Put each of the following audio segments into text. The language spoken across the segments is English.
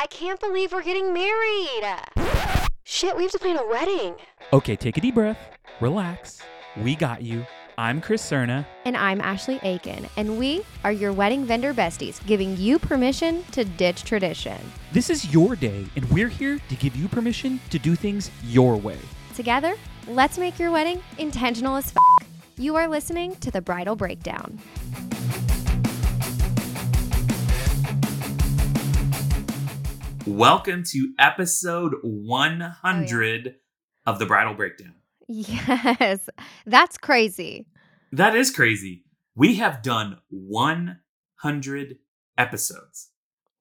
I can't believe we're getting married. Shit, we have to plan a wedding. Okay, take a deep breath. Relax. We got you. I'm Chris Cerna. And I'm Ashley Aiken, and we are your wedding vendor besties, giving you permission to ditch tradition. This is your day, and we're here to give you permission to do things your way. Together, let's make your wedding intentional as f. You are listening to the Bridal Breakdown. Welcome to episode 100 of the Bridal Breakdown. Yes, that's crazy. That is crazy. We have done 100 episodes.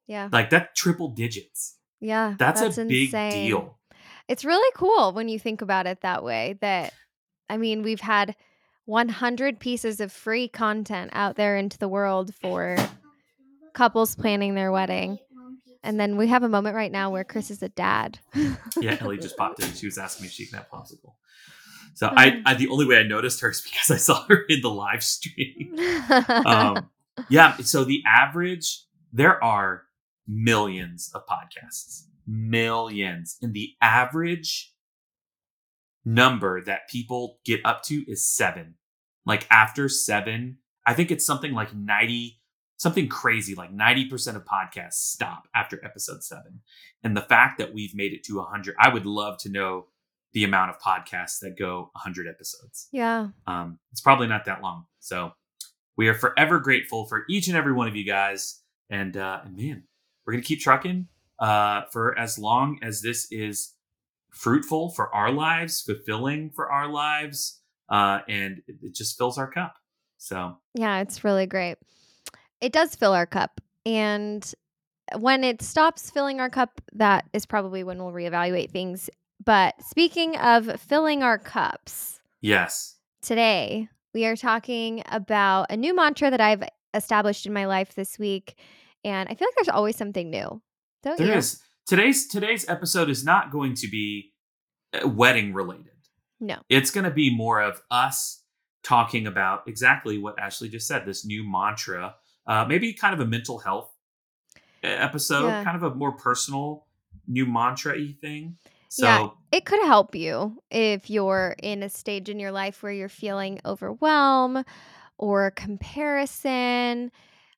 Yeah. Like that triple digits. Yeah. That's, a big insane. deal. It's really cool when you think about it that way. That, I mean, we've had 100 pieces of free content out there into the world for couples planning their wedding. And then we have a moment right now where Chris is a dad. Yeah, Ellie just popped in. She was asking me if she can have popsicle. So I, I the only way I noticed her is because I saw her in the live stream. Um, yeah, so the average there are millions of podcasts, millions, and the average number that people get up to is seven. Like after seven, I think it's something like ninety, something crazy, like ninety percent of podcasts stop after episode seven. And the fact that we've made it to hundred, I would love to know the amount of podcasts that go hundred episodes. yeah. Um, it's probably not that long. So we are forever grateful for each and every one of you guys. And, uh, and man, we're going to keep trucking uh, for as long as this is fruitful for our lives, fulfilling for our lives. Uh, and it just fills our cup. So Yeah, it's really great. It does fill our cup. And when it stops filling our cup, that is probably when we'll reevaluate things. But speaking of filling our cups, yes, today we are talking about a new mantra that I've established in my life this week. And I feel like there's always something new. Don't there you? is. Today's today's episode is not going to be uh, wedding related. No. It's going to be more of us talking about exactly what Ashley just said. This new mantra, uh, maybe kind of a mental health episode, Yeah. kind of a more personal new mantra y thing. So Yeah. It could help you if you're in a stage in your life where you're feeling overwhelm or comparison.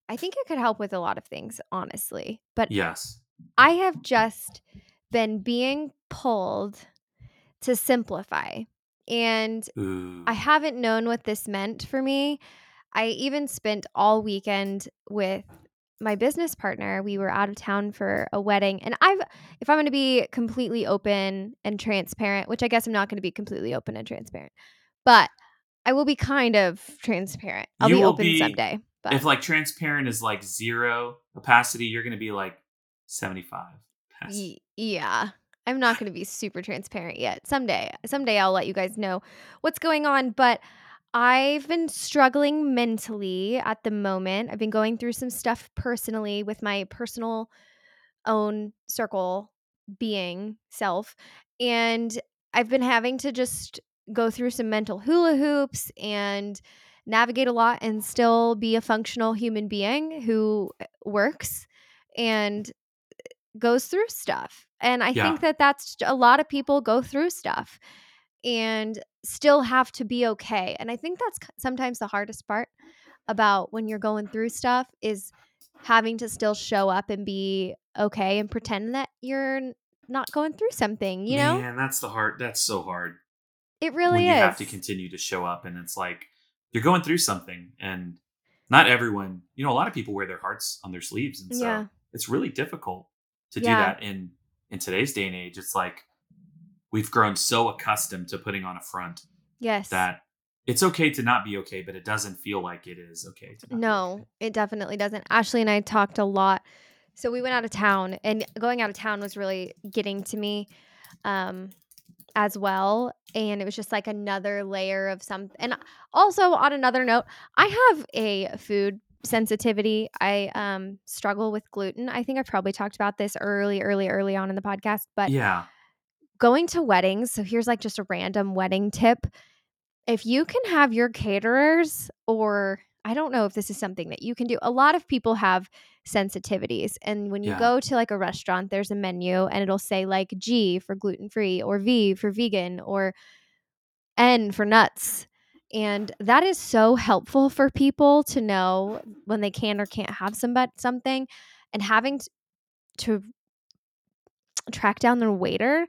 I think it could help with a lot of things, honestly. But yes, I have just been being pulled to simplify. And Ooh. I haven't known what this meant for me. I even spent all weekend with my business partner. We were out of town for a wedding. And I've, if I'm going to be completely open and transparent, which I guess I'm not going to be completely open and transparent, but I will be kind of transparent. I'll You be open be- someday. But if like transparent is like zero opacity, you're going to be like seventy five. Y- yeah. I'm not going to be super transparent yet. Someday, someday I'll let you guys know what's going on, but I've been struggling mentally at the moment. I've been going through some stuff personally with my personal own circle being self, and I've been having to just go through some mental hula hoops and navigate a lot and still be a functional human being who uh, works and goes through stuff. And I Yeah. think that that's a lot of people go through stuff and still have to be okay. And I think that's sometimes the hardest part about when you're going through stuff is having to still show up and be okay and pretend that you're not going through something, you know? man, that's the hard. That's so hard. It really when you is. have to continue to show up, and it's like you're going through something, and not everyone. You know, a lot of people wear their hearts on their sleeves, and so Yeah. it's really difficult to do that in in today's day and age. It's like we've grown so accustomed to putting on a front yes. that it's okay to not be okay, but it doesn't feel like it is okay. To No, okay. it definitely doesn't. Ashley and I talked a lot. So we went out of town, and going out of town was really getting to me um, as well. And it was just like another layer of something. And also, on another note, I have a food sensitivity. I um, struggle with gluten. I think I've probably talked about this early, early, early on in the podcast. But yeah, going to weddings. So here's like just a random wedding tip. If you can have your caterers or I don't know if this is something that you can do. A lot of people have sensitivities. And when you Yeah. go to like a restaurant, there's a menu and it'll say like G for gluten free or V for vegan or N for nuts. And that is so helpful for people to know when they can or can't have some something and having to track down their waiter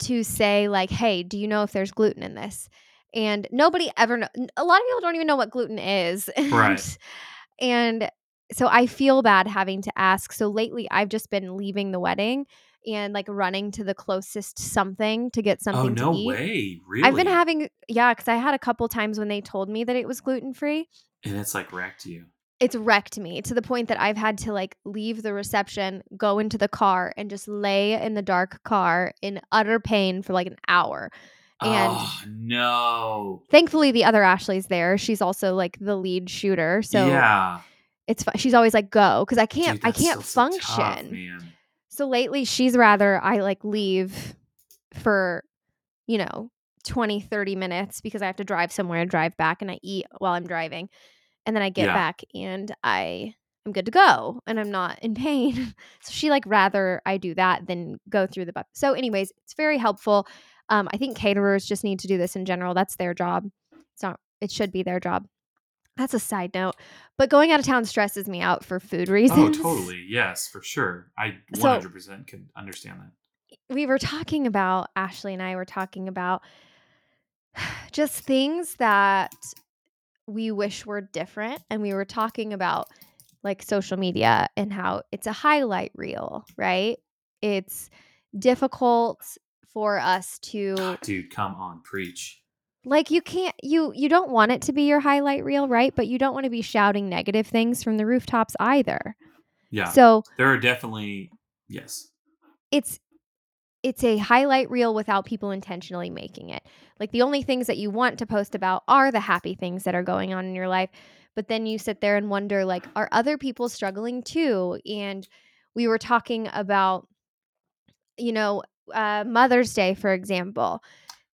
to say like, "Hey, do you know if there's gluten in this?" And nobody ever know. A lot of people don't even know what gluten is. Right. And so I feel bad having to ask. So lately, I've just been leaving the wedding and like running to the closest something to get oh, something oh no to eat. way! Really? I've been having yeah, because I had a couple times when they told me that it was gluten free. and it's like wrecked you. It's wrecked me to the point that I've had to like leave the reception, go into the car, and just lay in the dark car in utter pain for like an hour. And oh no! thankfully, the other Ashley's there. She's also like the lead shooter, so yeah, it's she's always like go because I can't Dude, I can't so function. tough. So lately she's rather I like leave for, you know, 20, 30 minutes because I have to drive somewhere and drive back and I eat while I'm driving. And then I get Yeah. back and I am good to go and I'm not in pain. so she like rather I do that than go through the bu- So anyways, it's very helpful. Um, I think caterers just need to do this in general. That's their job. It's not it should be their job. That's a side note. But going out of town stresses me out for food reasons. Oh, totally. Yes, for sure. I 100% can understand that. we were talking about Ashley and I were talking about just things that we wish were different and we were talking about like social media and how it's a highlight reel, right? It's difficult for us to God, dude, come on, preach. like you can't you you don't want it to be your highlight reel, right? But you don't want to be shouting negative things from the rooftops either. Yeah, So there are definitely yes. it's it's a highlight reel without people intentionally making it. Like the only things that you want to post about are the happy things that are going on in your life. But then you sit there and wonder like are other people struggling too? And we were talking about you know, uh, Mother's Day for example.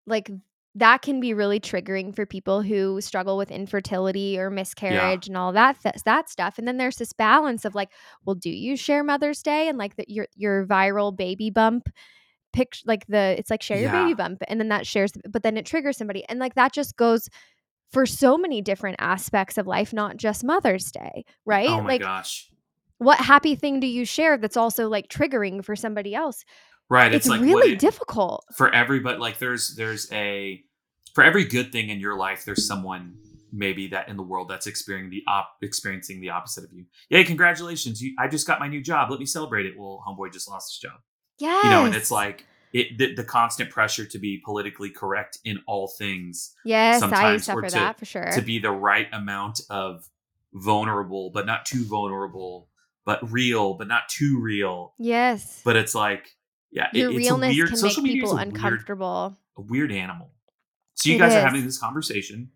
Like that can be really triggering for people who struggle with infertility or miscarriage and all that th- that stuff. And then there's this balance of like, well, do you share Mother's Day and like the, your your viral baby bump picture, like the it's like share your Yeah. baby bump, and then that shares, but then it triggers somebody, and like that just goes for so many different aspects of life, not just Mother's Day, right? Oh my like, gosh. what happy thing do you share that's also like triggering for somebody else? Right. It's, It's, like really it- difficult. for everybody like there's there's a for every good thing in your life there's someone maybe that in the world that's experiencing the op experiencing the opposite of you yay congratulations you i just got my new job let me celebrate it well homeboy just lost his job Yes. you know and it's like it the, the constant pressure to be politically correct in all things yes, I suffer to- that for sure. to be the right amount of vulnerable but not too vulnerable but real but not too real yes. but it's like yeah it- it's realness a weird can social make media is people a weird uncomfortable. a weird animal. So you It guys are having this conversation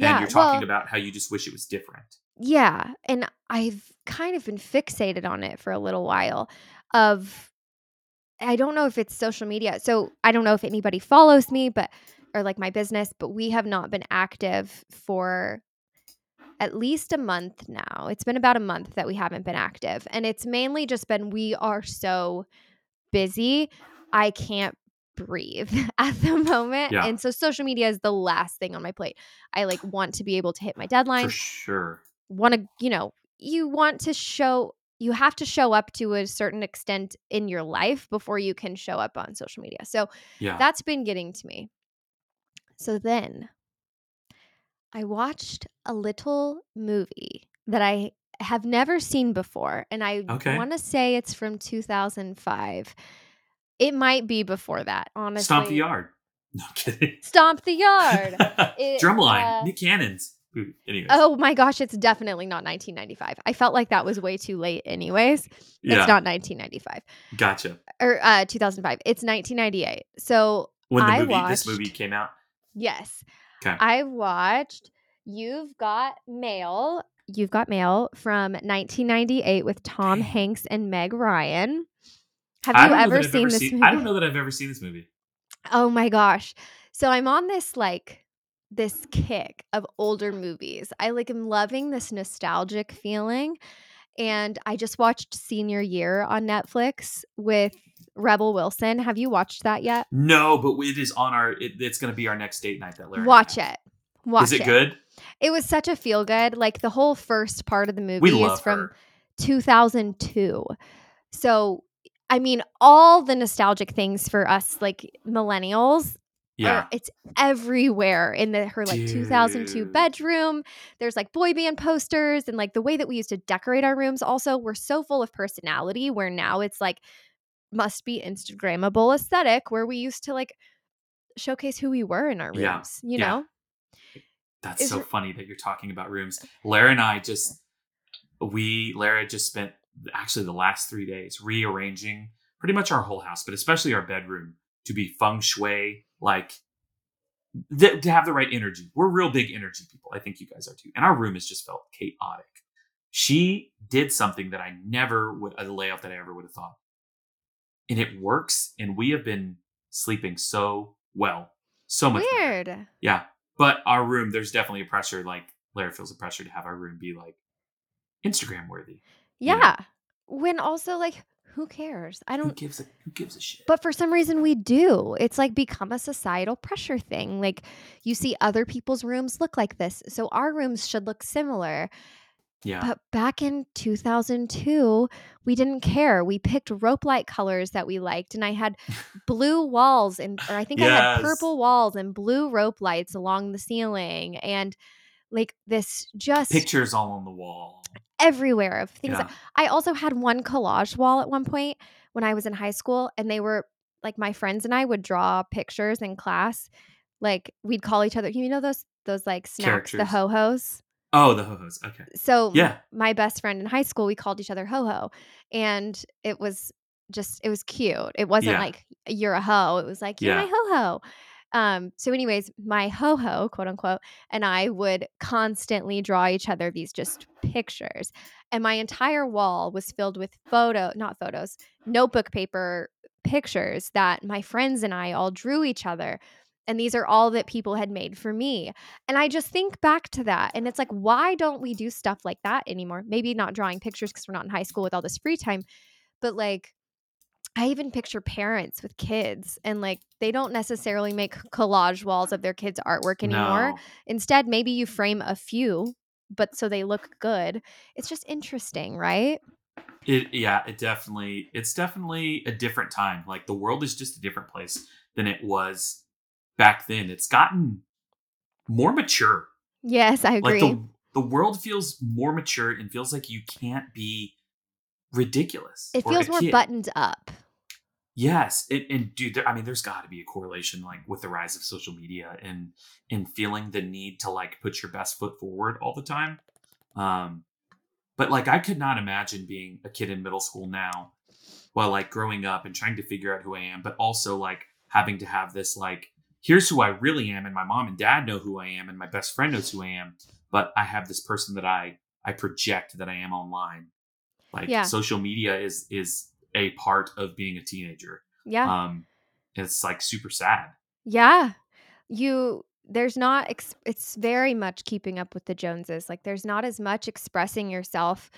and you're talking well- about how you just wish it was different. Yeah, and I've kind of been fixated on it for a little while of I don't know if it's social media. So I don't know if anybody follows me but or like my business, but we have not been active for at least a month now. It's been about a month that we haven't been active. And it's mainly just been we are so busy. I can't breathe at the moment. Yeah. And so social media is the last thing on my plate. I like want to be able to hit my deadlines For sure. want to, you know, you want to show, you have to show up to a certain extent in your life before you can show up on social media. So Yeah. that's been getting to me. So then I watched a little movie that I have never seen before. And I Okay. want to say it's from 2005. It might be before that, honestly. Stomp the yard. No kidding. Stomp the yard. It, Drumline. uh, Nick Cannon's. Ooh, Anyways. Oh my gosh, it's definitely not 1995. I felt like that was way too late, anyways. yeah. It's not 1995 Gotcha. or uh, 2005. It's 1998. So When the I movie this movie came out. yes, 'Kay. I watched. You've got mail. You've got mail from 1998 with Tom. Hanks and Meg Ryan. Have I you don't know ever I've seen this movie? I don't know that I've ever seen this movie. Oh my gosh. So I'm on this like this kick of older movies. I like am loving this nostalgic feeling. And I just watched Senior Year on Netflix with Rebel Wilson. Have you watched that yet? No, but it is on our. It, it's going to be our next date night. That Lara. Watch has. it. Watch Is it, good? It was such a feel good. Like the whole first part of the movie is from her. 2002. So, I mean, all the nostalgic things for us, like millennials, Yeah. it's everywhere in the her like 2002 bedroom. There's like boy band posters and like the way that we used to decorate our rooms. Also, we're so full of personality where now it's like must be Instagrammable aesthetic where we used to like showcase who we were in our Yeah. rooms. You Yeah. know, That's Is so funny that you're talking about rooms. Lara and I just we Lara just spent actually the last three days rearranging pretty much our whole house, but especially our bedroom to be feng shui, like th- to have the right energy. We're real big energy people. I think you guys are too. And our room has just felt chaotic. She did something that I never would a layout that I ever would have thought. And it works, and we have been sleeping so well. So much better. weird. Yeah. But our room, there's definitely a pressure, like Lara feels a pressure to have our room be like Instagram worthy. you know? Yeah. When also like who cares? I don't Who gives a who gives a shit? but for some reason we do. It's like become a societal pressure thing. Like you see other people's rooms look like this, so our rooms should look similar. yeah. But back in 2002, we didn't care. We picked rope light colors that we liked and I had blue walls and or I think I had purple walls and blue rope lights along the ceiling and like this just Pictures all on the wall. Everywhere of things Yeah. that I also had one collage wall at one point when I was in high school, and they were like my friends and I would draw pictures in class. Like we'd call each other, you know those those like snacks, the ho hos. Oh, the ho-hos. Okay. So Yeah. my best friend in high school, we called each other ho ho, and it was just it was cute. It wasn't Yeah. like you're a hoe. It was like you're Yeah. my ho ho. Um, so, anyways, my ho ho, quote unquote, and I would constantly draw each other these just pictures. And my entire wall was filled with photo, not photos, notebook paper pictures that my friends and I all drew each other. And these are all that people had made for me. And I just think back to that. And it's like, why don't we do stuff like that anymore? Maybe not drawing pictures because we're not in high school with all this free time, but like, I even picture parents with kids and like they don't necessarily make collage walls of their kids' artwork anymore. No. Instead, maybe you frame a few, but so they look good. It's just interesting, right? It yeah, it definitely it's definitely a different time. Like the world is just a different place than it was back then. It's gotten more mature. Yes, I agree. Like the the world feels more mature and feels like you can't be ridiculous. it feels more kid. buttoned up. Yes, it, and dude, there, I mean, there's got to be a correlation, like with the rise of social media and and feeling the need to like put your best foot forward all the time. Um, but like, I could not imagine being a kid in middle school now, while like growing up and trying to figure out who I am, but also like having to have this like, here's who I really am, and my mom and dad know who I am, and my best friend knows who I am, but I have this person that I I project that I am online. Like, Yeah. social media is is a part of being a teenager. Yeah. Um, it's like super sad. Yeah. You there's not ex- it's very much keeping up with the Joneses. Like there's not as much expressing yourself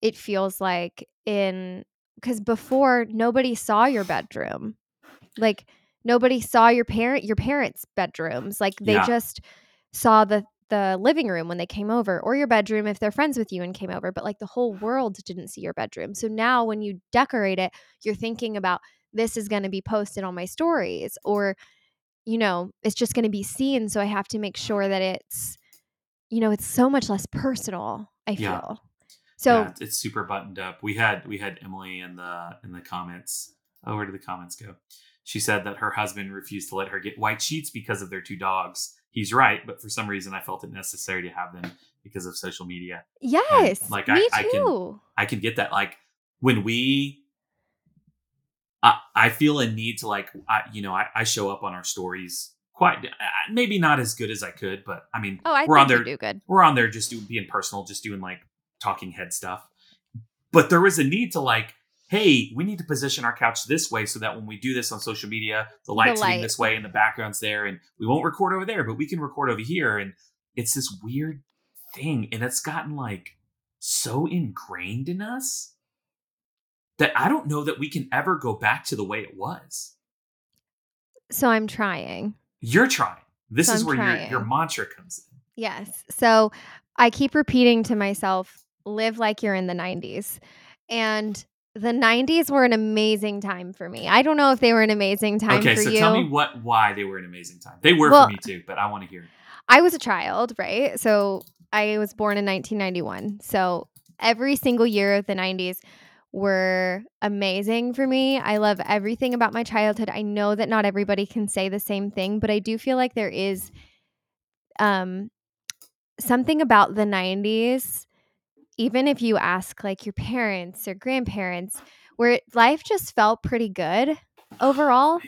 it feels like in cuz before nobody saw your bedroom. Like nobody saw your parent your parents' bedrooms. Like they Yeah. just saw the the living room when they came over or your bedroom if they're friends with you and came over, but like the whole world didn't see your bedroom. So now when you decorate it, you're thinking about this is going to be posted on my stories or you know, it's just going to be seen. So I have to make sure that it's, you know, it's so much less personal. I Yeah. feel. So yeah, it's super buttoned up. We had we had Emily in the in the comments. Oh, where did the comments go? She said that her husband refused to let her get white sheets because of their two dogs. He's right, but for some reason I felt it necessary to have them because of social media. yes, like, me I- I can- too. I can get that. Like when we, I, I feel a need to like, I, you know, I, I show up on our stories quite, uh, maybe not as good as I could, but I mean, oh, I we're on there, do good. we're on there just doing being personal, just doing like talking head stuff. But there was a need to like, hey, we need to position our couch this way so that when we do this on social media, the light's light. this way and the background's there, and we won't record over there, but we can record over here. And it's this weird thing, and it's gotten like so ingrained in us that I don't know that we can ever go back to the way it was. So I'm trying. You're trying. This So is I'm where your, your mantra comes in. Yes. So I keep repeating to myself, live like you're in the 90s. And the 90s were an amazing time for me. I don't know if they were an amazing time okay, for so you. tell me what why they were an amazing time. They were Well- for me too, but I want to hear. I was a child, right? So I was born in 1991. So every single year of the 90s were amazing for me. I love everything about my childhood. I know that not everybody can say the same thing, but I do feel like there is um something about the 90s even if you ask like your parents or grandparents where life just felt pretty good overall.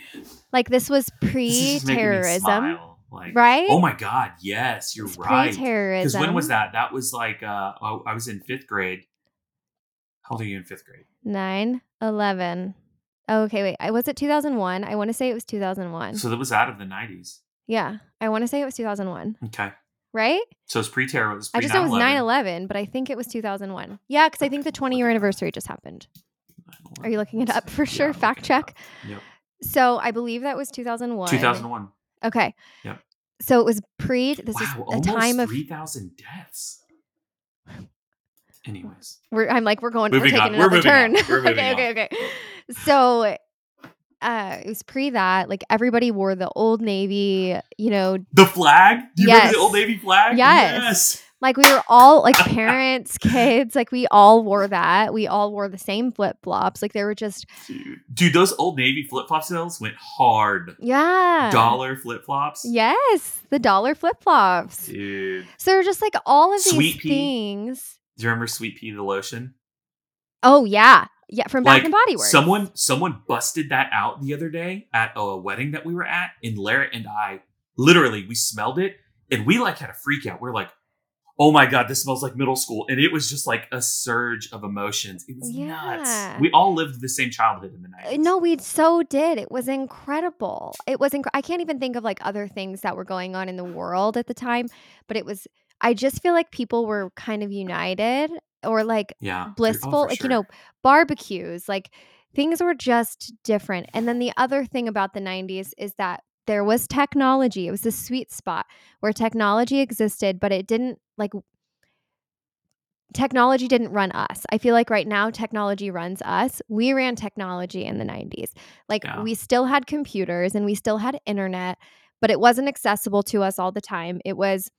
Like this was This is just making me pre-terrorism. Like, right? oh my god, yes, you're It's right. Because pre-terrorism. when was that? That was like uh, I I was in fifth grade. How old are you in fifth grade? 9 11 oh, okay wait i was it 2001 i want to say it was 2001 So that was out of the nineties. yeah i want to say it was 2001 Okay, right so it's pre-terror. It was i pre just know it was 9-11 but i think it was 2001 yeah because i think the 20 year anniversary just happened Are you looking it up for sure? Fact check. Yep. so i believe that was 2001 Two thousand one. okay Yep. so it was pre this Wow, is a time of three thousand deaths. Anyways, we're, i'm like we're going Moving we're on. taking We're another moving turn on. We're moving okay okay okay so uh it was pre that like everybody wore the old navy you know the flag. Do you remember Yes. the old navy flag? Yes. yes. Like we were all like parents, kids, like we all wore that. We all wore the same flip flops. Like they were just Dude. Dude, those old navy flip flop sales went hard. yeah. Dollar flip flops. Yes, the dollar flip flops. Dude. So they're just like all of these pea. things. Do you remember Sweet Pea the lotion? Oh yeah. Yeah, from Bath and Body Works. Someone someone busted that out the other day at a wedding that we were at, and Lara and I literally we smelled it and we like had a freak out. We're like, oh my god, this smells like middle school. And it was just like a surge of emotions. It was Yeah. nuts. We all lived the same childhood in the Uh, 90s. No, we so did. It was incredible. It was inc- I can't even think of like other things that were going on in the world at the time, but it was I just feel like people were kind of united or like Yeah. Oh, blissful, oh, like you know, barbecues, like things were just different. And then the other thing about the 90s is that there was technology. It was a sweet spot where technology existed, but it didn't like technology didn't run us. I feel like right now technology runs us. We ran technology in the 90s. Like Yeah. we still had computers and we still had internet, but it wasn't accessible to us all the time. It was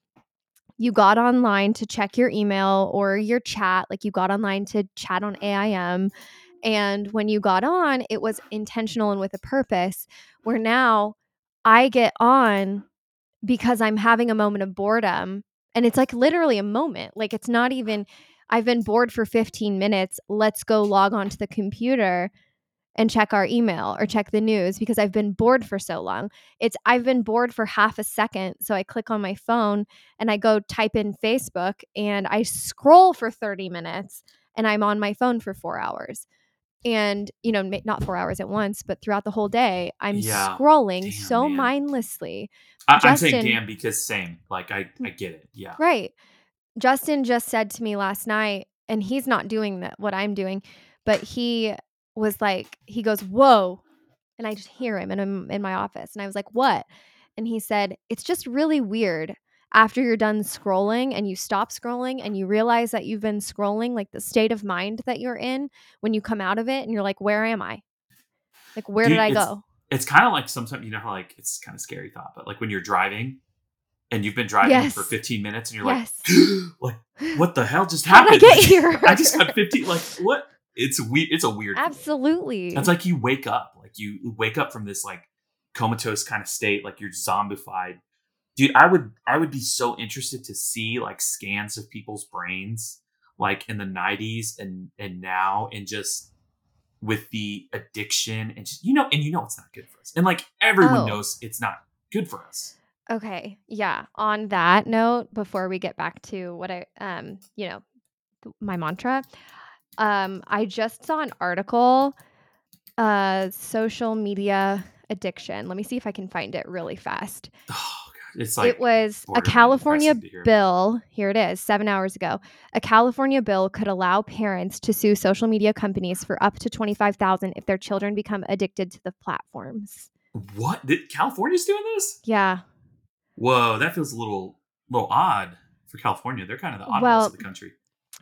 you got online to check your email or your chat, like you got online to chat on AIM. And when you got on, it was intentional and with a purpose. Where now I get on because I'm having a moment of boredom. And it's like literally a moment. Like it's not even, I've been bored for 15 minutes. Let's go log on to the computer and check our email or check the news because I've been bored for so long. It's, I've been bored for half a second. So I click on my phone and I go type in Facebook and I scroll for 30 minutes and I'm on my phone for four hours. And, you know, not four hours at once, but throughout the whole day, I'm Yeah. scrolling Damn, so man. mindlessly. I, I'm saying Justin- damn because same. Like I, mm. I get it. Yeah. Right. Justin just said to me last night, and he's not doing that what I'm doing, but he was like, he goes, "Whoa," and I just hear him, and I'm in my office, and I was like, "What?" And he said, "It's just really weird." After you're done scrolling and you stop scrolling and you realize that you've been scrolling, like the state of mind that you're in when you come out of it and you're like, where am I? Like, where Dude, did I it's- go? It's kind of like sometimes you know how like it's kind of scary thought, but like when you're driving and you've been driving Yes. for 15 minutes and you're Yes. like, like what the hell just How'd I happened? get here? I just got 15. Like what? It's weird. It's a weird. feeling. Absolutely. It's like you wake up, like you wake up from this like comatose kind of state, like you're zombified. Dude, I would I would be so interested to see like scans of people's brains like in the 90s and and now and just with the addiction and just you know and you know it's not good for us. And like everyone Oh. knows it's not good for us. Okay. Yeah. On that note, before we get back to what I, um, you know, my mantra, Um, I just saw an article, uh, social media addiction. Let me see if I can find it really fast. Oh it's like it was a California depressing to hear about. bill. Here it is, seven hours ago. A California bill could allow parents to sue social media companies for up to twenty five thousand if their children become addicted to the platforms. What? Did California's doing this? Yeah, Whoa, that feels a little little odd for California. They're kind of the oddballs Well, of the country.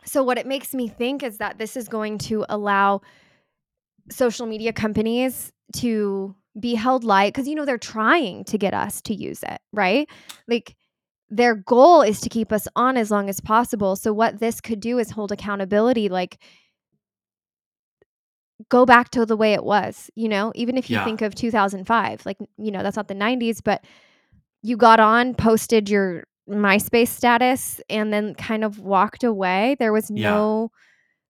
So what it makes me think is that this is going to allow social media companies to be held light because you know they're trying to get us to use it, right? Like their goal is to keep us on as long as possible. So what this could do is hold accountability like go back to the way it was, you know? Even if you Yeah. think of 2005, like you know, that's not the 90s, but you got on, posted your MySpace status and then kind of walked away. There was Yeah. no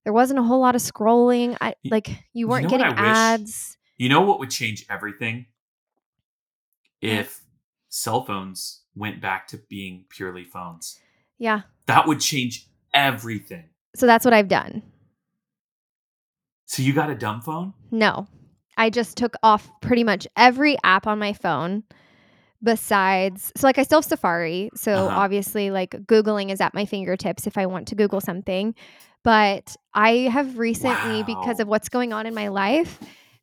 there wasn't a whole lot of scrolling. I like you you weren't know getting I wish? ads. You know what would change everything? If cell phones went back to being purely phones. Yeah. That would change everything. So that's what I've done. So you got a dumb phone? No. I just took off pretty much every app on my phone besides so like I still have Safari. So Uh-huh. obviously like Googling is at my fingertips if I want to Google something. But I have recently, because of what's going on in my life,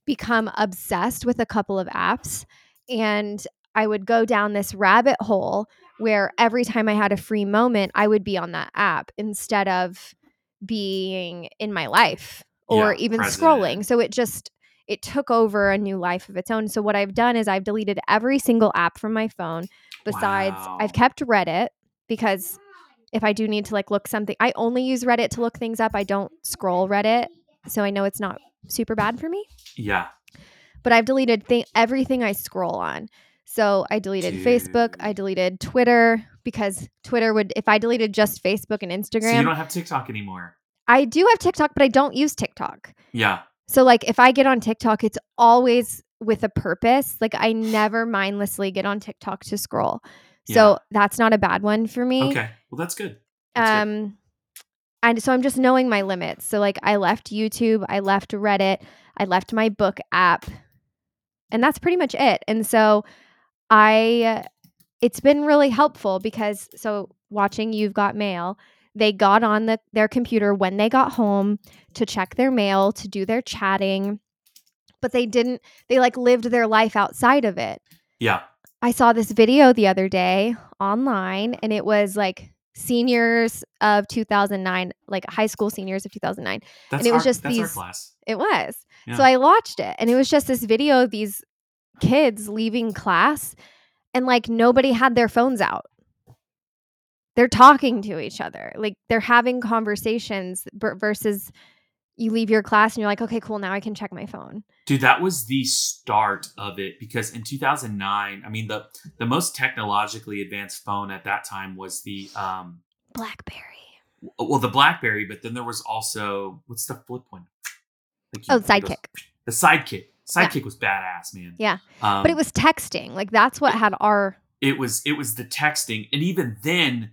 become obsessed with a couple of apps. And I would go down this rabbit hole where every time I had a free moment, I would be on that app instead of being in my life or Yeah, even present. scrolling. So it just it took over a new life of its own. So what I've done is I've deleted every single app from my phone. Besides, Wow. I've kept Reddit because if I do need to like look something, I only use Reddit to look things up. I don't scroll Reddit, so I know it's not super bad for me. Yeah. But I've deleted th- everything I scroll on. So I deleted Facebook, I deleted Twitter because Twitter would if I deleted just Facebook and Instagram. So you don't have TikTok anymore. I do have TikTok, but I don't use TikTok. Yeah. So like if I get on TikTok, it's always with a purpose. Like I never mindlessly get on TikTok to scroll. So that's not a bad one for me. Okay. Well, that's good. That's good. Um and so I'm just knowing my limits. So like I left YouTube, I left Reddit, I left my book app. And that's pretty much it. And so I it's been really helpful because so watching You've Got Mail, they got on the, their computer when they got home to check their mail, to do their chatting, but they didn't they like lived their life outside of it. Yeah. I saw this video the other day online and it was like seniors of 2009, like high school seniors of 2009. That's it was our, just these- class. It was. Yeah. So I watched it and it was just this video of these kids leaving class and like nobody had their phones out. They're talking to each other. Like they're having conversations ver- versus you leave your class and you're like, okay, cool, now I can check my phone. Dude, that was the start of it because in 2009, I mean the the most technologically advanced phone at that time was the um Blackberry. well the BlackBerry, but then there was also what's the flip one? Like Oh, it Sidekick. The Sidekick. Sidekick was badass, man. Yeah. Um, But it was texting. Like that's what had our it was it was the texting, and even then,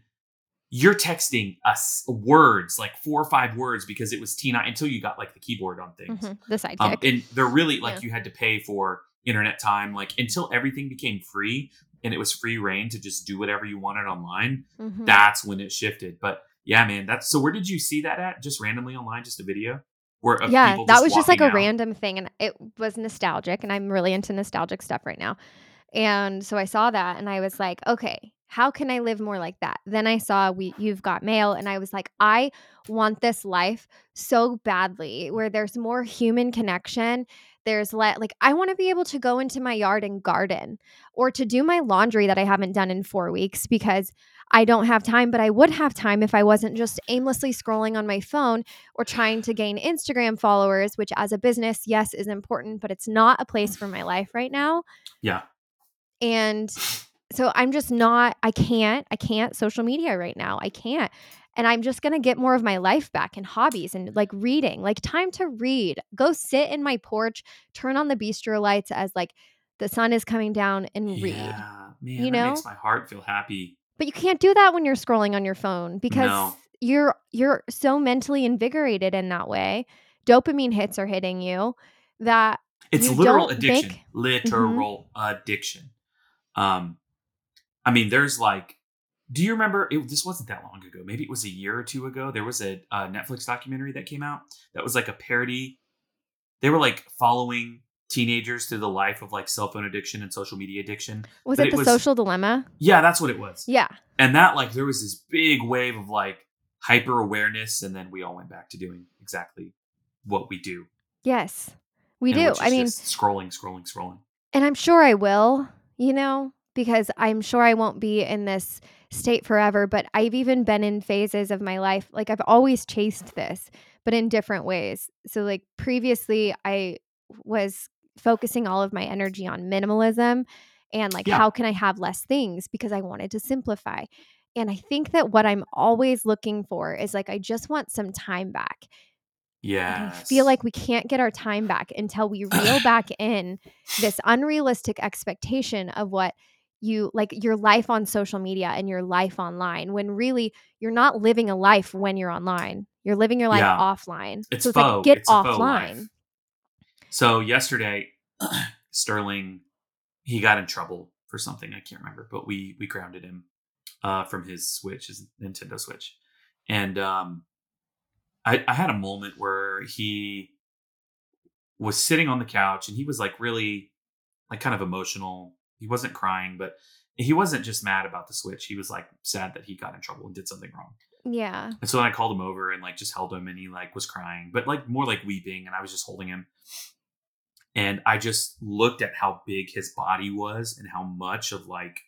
you're texting us words like four or five words because it was T9 until you got like the keyboard on things. Mhm, the sidekick. Um, and they're really like Yeah. you had to pay for internet time, like until everything became free and it was free reign to just do whatever you wanted online. Mhm. That's when it shifted. But yeah, man, that's so. Where did you see that at? Just randomly online, just a video? Where of yeah, that was just like a out? random thing, and it was nostalgic, and I'm really into nostalgic stuff right now. And so I saw that, and I was like, okay, how can I live more like that? Then I saw we you've got mail, and I was like, I want this life so badly, where there's more human connection. There's let like I want to be able to go into my yard and garden, or to do my laundry that I haven't done in four weeks because I don't have time, but I would have time if I wasn't just aimlessly scrolling on my phone or trying to gain Instagram followers, which as a business, yes, is important, but it's not a place for my life right now. Yeah. And so I'm just not, I can't, I can't social media right now. I can't. And I'm just going to get more of my life back and hobbies and like reading, like time to read. Go sit in my porch, turn on the bistro lights as like the sun is coming down and read. Yeah, man, You know? makes my heart feel happy. But you can't do that when you're scrolling on your phone because No. you're you're so mentally invigorated in that way. Dopamine hits are hitting you that It's You literal addiction. make- Mm-hmm. Literal addiction. Um, I mean, there's like, do you remember? It, this wasn't that long ago. Maybe it was a year or two ago. There was a, a Netflix documentary that came out that was like a parody. They were like following teenagers through the life of like cell phone addiction and social media addiction. was But it it the was- social dilemma? Yeah, that's what it was. Yeah. And that like there was this big wave of like hyper awareness, and then we all went back to doing exactly what we do. Yes. We and do. I mean, scrolling, scrolling, scrolling. and I'm sure I will, you know, because I'm sure I won't be in this state forever, but I've even been in phases of my life like I've always chased this, but in different ways. So like previously I was focusing all of my energy on minimalism and like Yeah. how can I have less things because I wanted to simplify. And I think that what I'm always looking for is like I just want some time back. Yeah. I feel like we can't get our time back until we reel back in this unrealistic expectation of what you like your life on social media and your life online when really you're not living a life when you're online. You're living your life Yeah. offline. It's so it's faux. like get It's offline. So yesterday, Sterling, he got in trouble for something I can't remember, but we we grounded him uh, from his Switch, his Nintendo Switch, and um, I, I had a moment where he was sitting on the couch and he was like really like kind of emotional. He wasn't crying, but he wasn't just mad about the Switch. He was like sad that he got in trouble and did something wrong. Yeah. And so then I called him over and like just held him and he like was crying, but like more like weeping and I was just holding him. And I just looked at how big his body was and how much of like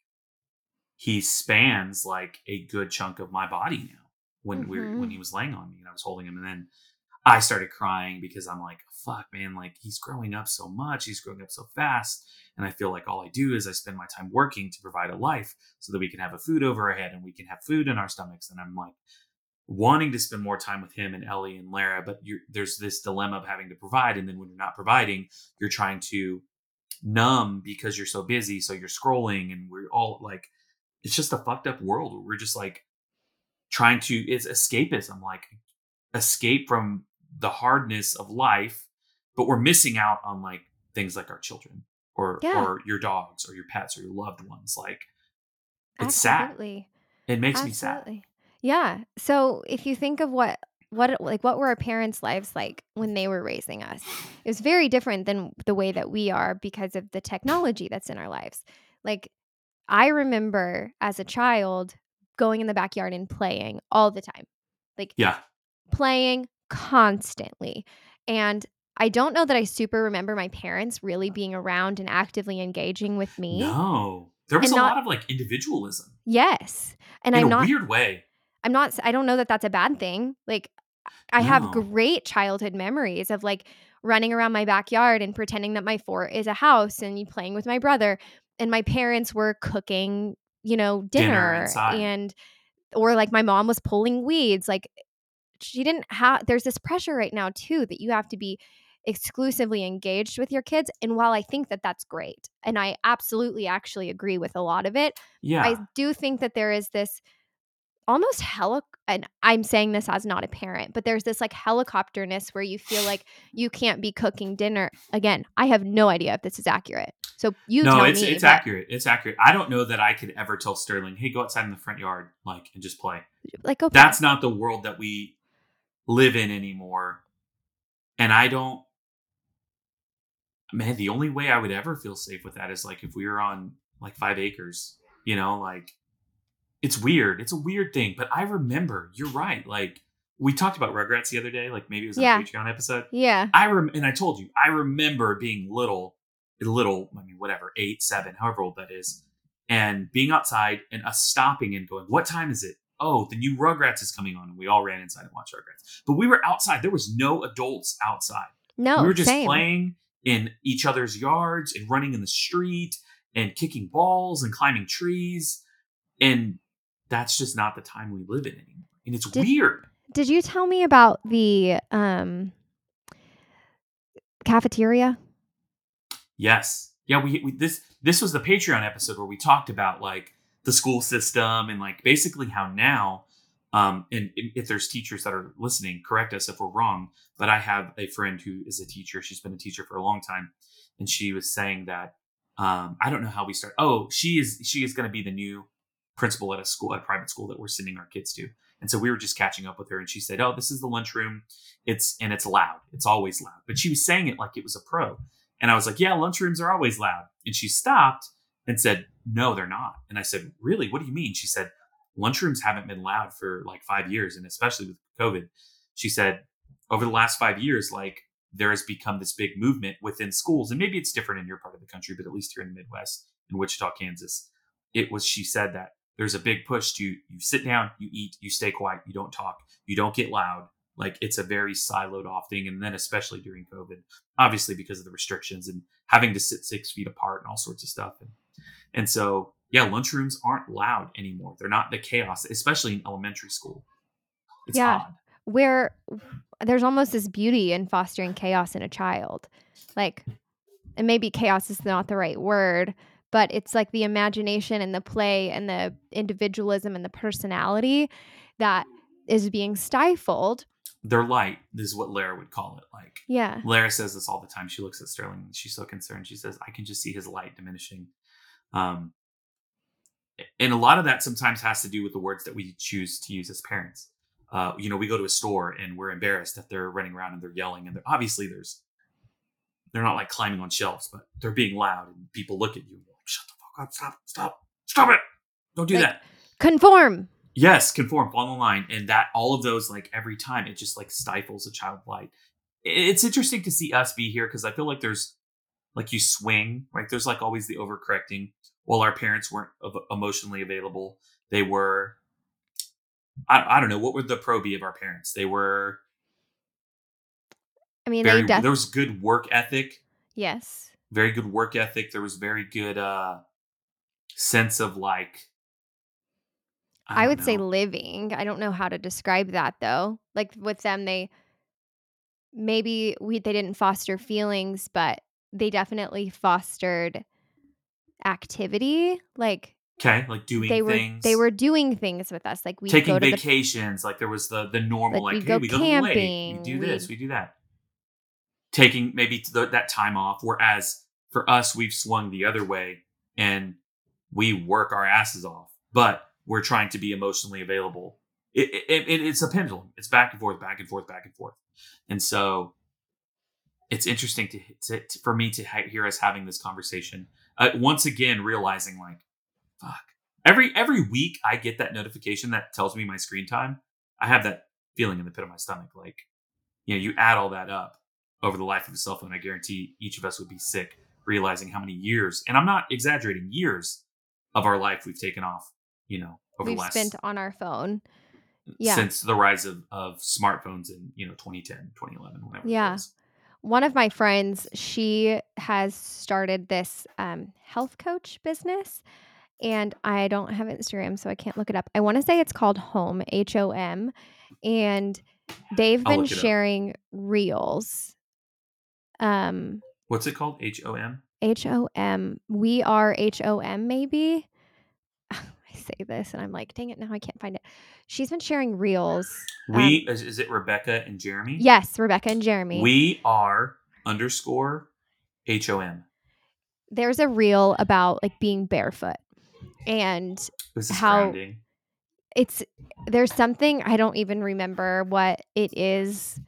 he spans like a good chunk of my body now when we Mhm. are when he was laying on me and I was holding him and then I started crying because I'm like, fuck, man, like he's growing up so much, he's growing up so fast. And I feel like all I do is I spend my time working to provide a life so that we can have a food over our head and we can have food in our stomachs. And I'm like wanting to spend more time with him and Ellie and Lara, but there's this dilemma of having to provide. And then when you're not providing, you're trying to numb because you're so busy. So you're scrolling and we're all like, it's just a fucked up world we're just like trying to, it's escapism, like escape from the hardness of life, but we're missing out on like things like our children or Yeah. or your dogs or your pets or your loved ones. Like it's sad. It makes me sad. Yeah. So if you think of what what like what were our parents' lives like when they were raising us? It was very different than the way that we are because of the technology that's in our lives. Like I remember as a child going in the backyard and playing all the time. Like Yeah. playing constantly. And I don't know that I super remember my parents really being around and actively engaging with me. No. There was And a not- lot of like individualism Yes. And in I'm a not weird way. I'm not I don't know that that's a bad thing. Like I have great childhood memories of like running around my backyard and pretending that my fort is a house and playing with my brother and my parents were cooking, you know, Dinner dinner, and or like my mom was pulling weeds. Like she didn't have there's this pressure right now too that you have to be exclusively engaged with your kids and while I think that that's great and I absolutely actually agree with a lot of it, Yeah. I do think that there is this almost heli and I'm saying this as not a parent, but there's this like helicopterness where you feel like you can't be cooking dinner. Again, I have no idea if this is accurate. So you no, it's me. it's but, accurate. It's accurate. I don't know that I could ever tell Sterling, "Hey, go outside in the front yard, like, and just play." Like go That's not the world that we live in anymore. And I don't. Man, the only way I would ever feel safe with that is like if we were on like five acres, you know, like it's weird. It's a weird thing, but I remember. You're right. Like we talked about Rugrats the other day. Like maybe it was Yeah. a Patreon episode. Yeah. I rem- and I told you, I remember being little, little, I mean, whatever, eight, seven, however old that is, and being outside and us stopping and going, "What time is it?" Oh, the new Rugrats is coming on, and we all ran inside and watched Rugrats. But we were outside. There was no adults outside. No, we were just same. playing in each other's yards and running in the street and kicking balls and climbing trees, and that's just not the time we live in anymore. And it's Did- weird. Did you tell me about the um cafeteria? Yes. Yeah, we, we this this was the Patreon episode where we talked about like the school system and like basically how now Um, and if there's teachers that are listening, correct us if we're wrong. But I have a friend who is a teacher. She's been a teacher for a long time, and she was saying that um, I don't know how we start. Oh, she is she is going to be the new principal at a school, at a private school that we're sending our kids to. And so we were just catching up with her, and she said, "Oh, this is the lunchroom. It's and it's loud. It's always loud." But she was saying it like it was a pro. And I was like, "Yeah, lunchrooms are always loud." And she stopped and said, "No, they're not." And I said, "Really? What do you mean?" She said, "Lunchrooms haven't been loud for like five years, and especially with COVID." She said, "Over the last five years, like there has become this big movement within schools, and maybe it's different in your part of the country, but at least here in the Midwest, in Wichita, Kansas, it was." She said that there's a big push to you sit down, you eat, you stay quiet, you don't talk, you don't get loud. Like it's a very siloed off thing. And then especially during COVID, obviously because of the restrictions and having to sit six feet apart and all sorts of stuff. And, and so, yeah, lunchrooms aren't loud anymore. They're not the chaos, especially in elementary school. It's Yeah. odd. where there's almost this beauty in fostering chaos in a child. Like, and maybe chaos is not the right word, but it's like the imagination and the play and the individualism and the personality that is being stifled. They're light, this is what Lara would call it. Like Yeah. Lara says this all the time. She looks at Sterling and she's so concerned. She says, I can just see his light diminishing. Um, and a lot of that sometimes has to do with the words that we choose to use as parents. Uh, you know, we go to a store and we're embarrassed that they're running around and they're yelling and they're obviously there's they're not like climbing on shelves, but they're being loud and people look at you and like, shut the fuck up, stop, stop, stop it. Don't do Like- that. Conform. Yes, conform, fall in line, and that all of those like every time it just like stifles a child's light. It's interesting to see us be here because I feel like there's like you swing, right? There's like always the overcorrecting. While our parents weren't emotionally available, they were. I, I don't know what would the pro be of our parents. They were I mean, very. def- there was good work ethic, yes. very good work ethic. There was very good uh sense of like. I, don't would say living. I don't know how to describe that though. Like with them, they maybe we they didn't foster feelings, but they definitely fostered activity. Like okay, like doing they were things. they were doing things with us. Like we taking go to the vacations like there was the the normal Like, like, we'd hey go we go to the lake we do this we'd- we do that taking maybe the, that time off whereas for us we've swung the other way and we work our asses off but we're trying to be emotionally available it, it, it, it's a pendulum it's back and forth back and forth back and forth and so it's interesting to, to, to- for me to ha- hear us having this conversation uh, once again realizing like fuck every every week i get that notification that tells me my screen time i have that feeling in the pit of my stomach like you know you add all that up over the life of a cell phone i guarantee each of us would be sick realizing how many years and i'm not exaggerating years of our life we've taken off you know over we've the last spent on our phone. yeah. since the rise of, of smartphones in you know 2010 2011 whenever it Yeah. was. One of my friends, she has started this um, health coach business, and I don't have Instagram, so I can't look it up. I want to say it's called Home H O M, and they've I'll been it up. sharing reels. Um, what's it called h-o-m H O M. We are H O M, maybe. Say this and I'm like, dang it, now I can't find it. She's been sharing reels. Um we is, is it rebecca and jeremy Yes, Rebecca and Jeremy. we are underscore h-o-m There's a reel about like being barefoot. And How- grounding it's there's something I don't even remember what it is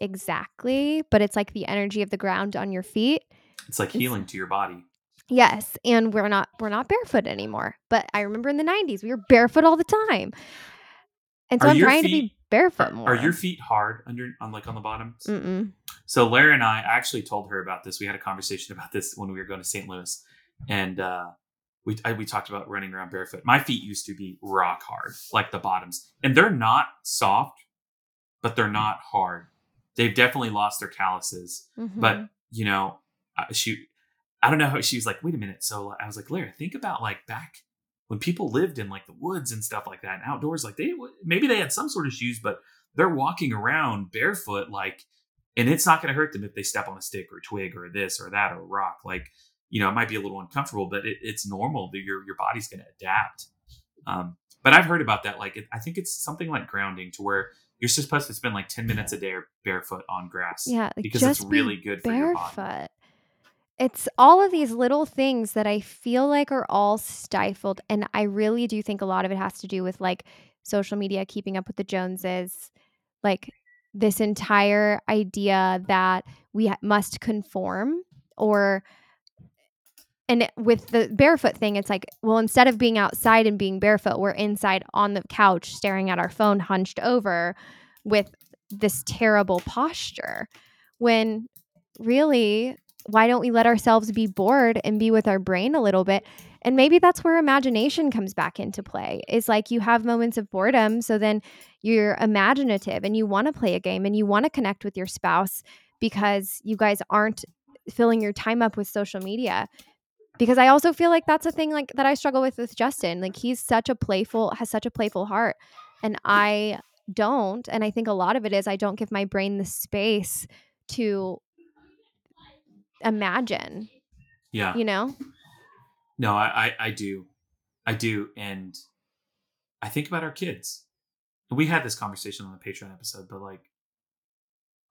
exactly, but it's like the energy of the ground on your feet. it's like It's- healing to your body Yes, and we're not we're not barefoot anymore. But I remember in the 90s we were barefoot all the time. And so Are I'm trying to be barefoot are, more. are your feet hard under on like on the bottoms Mm-mm. So Lara and I I actually told her about this. We had a conversation about this when we were going to St. Louis, and uh, we I, we talked about running around barefoot. My feet used to be rock hard, like the bottoms, and they're not soft, but they're not hard. They've definitely lost their calluses. Mhm. But you know, uh, she, I don't know how she was like. Wait a minute. So I was like, Lara, think about like back when people lived in like the woods and stuff like that, and outdoors. Like they maybe they had some sort of shoes, but they're walking around barefoot, like, and it's not going to hurt them if they step on a stick or a twig or this or that or a rock. Like, you know, it might be a little uncomfortable, but it, it's normal that your your body's going to adapt. Um, but I've heard about that. Like, it, I think it's something like grounding, to where you're supposed to spend like ten minutes a day barefoot on grass. Yeah, like because it's really good for your body. It's all of these little things that I feel like are all stifled. And I really do think a lot of it has to do with like social media, keeping up with the Joneses, like this entire idea that we ha- must conform or. And with the barefoot thing, it's like, well, instead of being outside and being barefoot, we're inside on the couch staring at our phone hunched over with this terrible posture. When really why don't we let ourselves be bored and be with our brain a little bit? And maybe that's where imagination comes back into play. Is like you have moments of boredom so then you're imaginative and you want to play a game and you want to connect with your spouse because you guys aren't filling your time up with social media. Because i also feel like that's a thing like that i struggle with with justin. Like he's such a playful has such a playful heart and i don't and i think a lot of it is i don't give my brain the space to imagine Yeah. you know No, I, I I do, I do, and I think about our kids. We had this conversation on the Patreon episode, but like,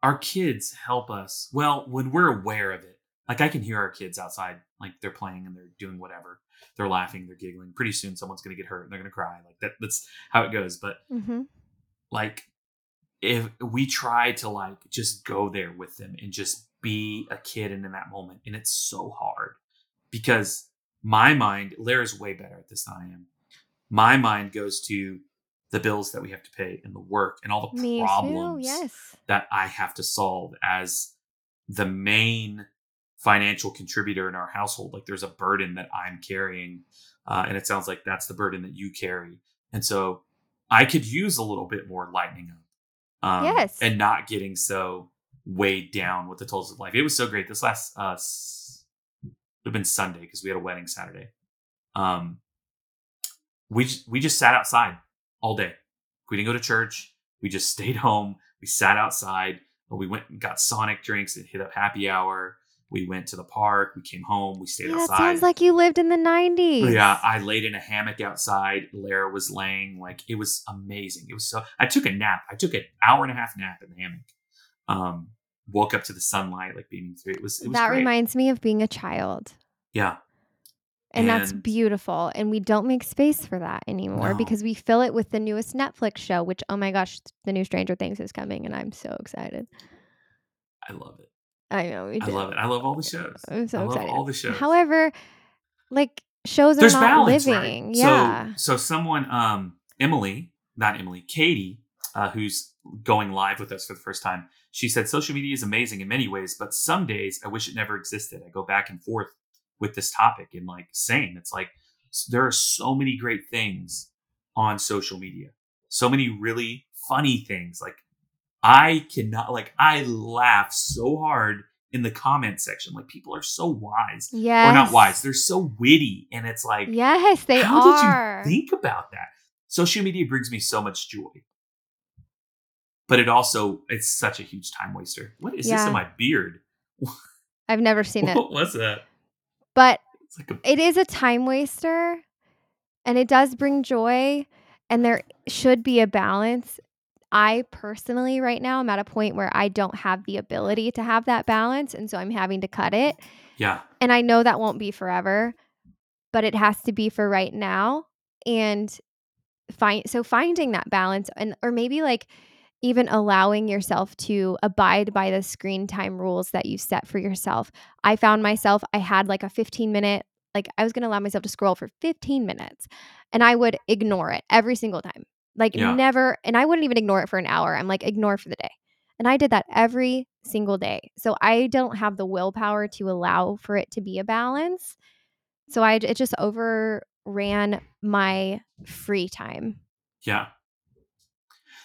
our kids help us. Well, when we're aware of it, like I can hear our kids outside, like they're playing and they're doing whatever, they're laughing, they're giggling. Pretty soon, someone's gonna get hurt and they're gonna cry. Like that. That's how it goes. But mm-hmm. like if we try to like just go there with them and just be a kid and in that moment and it's so hard because my mind Lara's way better at this than I am. My mind goes to the bills that we have to pay and the work and all the me too problems yes that I have to solve as the main financial contributor in our household. Like there's a burden that I'm carrying. Uh, and it sounds like that's the burden that you carry. And so I could use a little bit more lightening up. Um, Yes. And not getting so weighed down with the tolls of life. It was so great. This last, uh, it would have been Sunday because we had a wedding Saturday. Um, we, j- we just sat outside all day. We didn't go to church. We just stayed home. We sat outside. We went and got Sonic drinks and hit up happy hour. We went to the park. We came home. We stayed Yeah, outside. sounds like you lived in the 90s Yeah, I laid in a hammock outside. Lara was laying. Like it was amazing. It was so. I took a nap. I took an hour and a half nap in the hammock. Um, woke up to the sunlight like beaming through. It was. It was that great. reminds me of being a child Yeah, and, that's beautiful and we don't make space for that anymore No. because we fill it with the newest netflix show which oh my gosh the new stranger things is coming and i'm so excited I love it. i know we I love it. I love all the shows. i'm so I love excited all the shows. however like shows are not balance, living right? yeah So, so someone, um, Emily, not Emily, Katie, uh, who's going live with us for the first time, she said social media is amazing in many ways, but some days I wish it never existed. I go back and forth with this topic and like same. It's like there are so many great things on social media, so many really funny things. Like I cannot, like I laugh so hard in the comment section. Like people are so wise yes or not wise. They're so witty, and it's like, yes they how are did you think about that? Social media brings me so much joy, but it also it's such a huge time waster. What is this in my beard? i've never seen it What was that? but It's like a it is a time waster and it does bring joy and there should be a balance i personally right now i'm at a point where i don't have the ability to have that balance and so i'm having to cut it yeah, and i know that won't be forever but it has to be for right now and find so finding that balance and or maybe like even allowing yourself to abide by the screen time rules that you set for yourself. I found myself i had like a 15 minute like i was going to allow myself to scroll for 15 minutes and i would ignore it every single time. Like Yeah. never and i wouldn't even ignore it for an hour. I'm like ignore for the day. And i did that every single day. So i don't have the willpower to allow for it to be a balance. So i it just overran my free time. Yeah.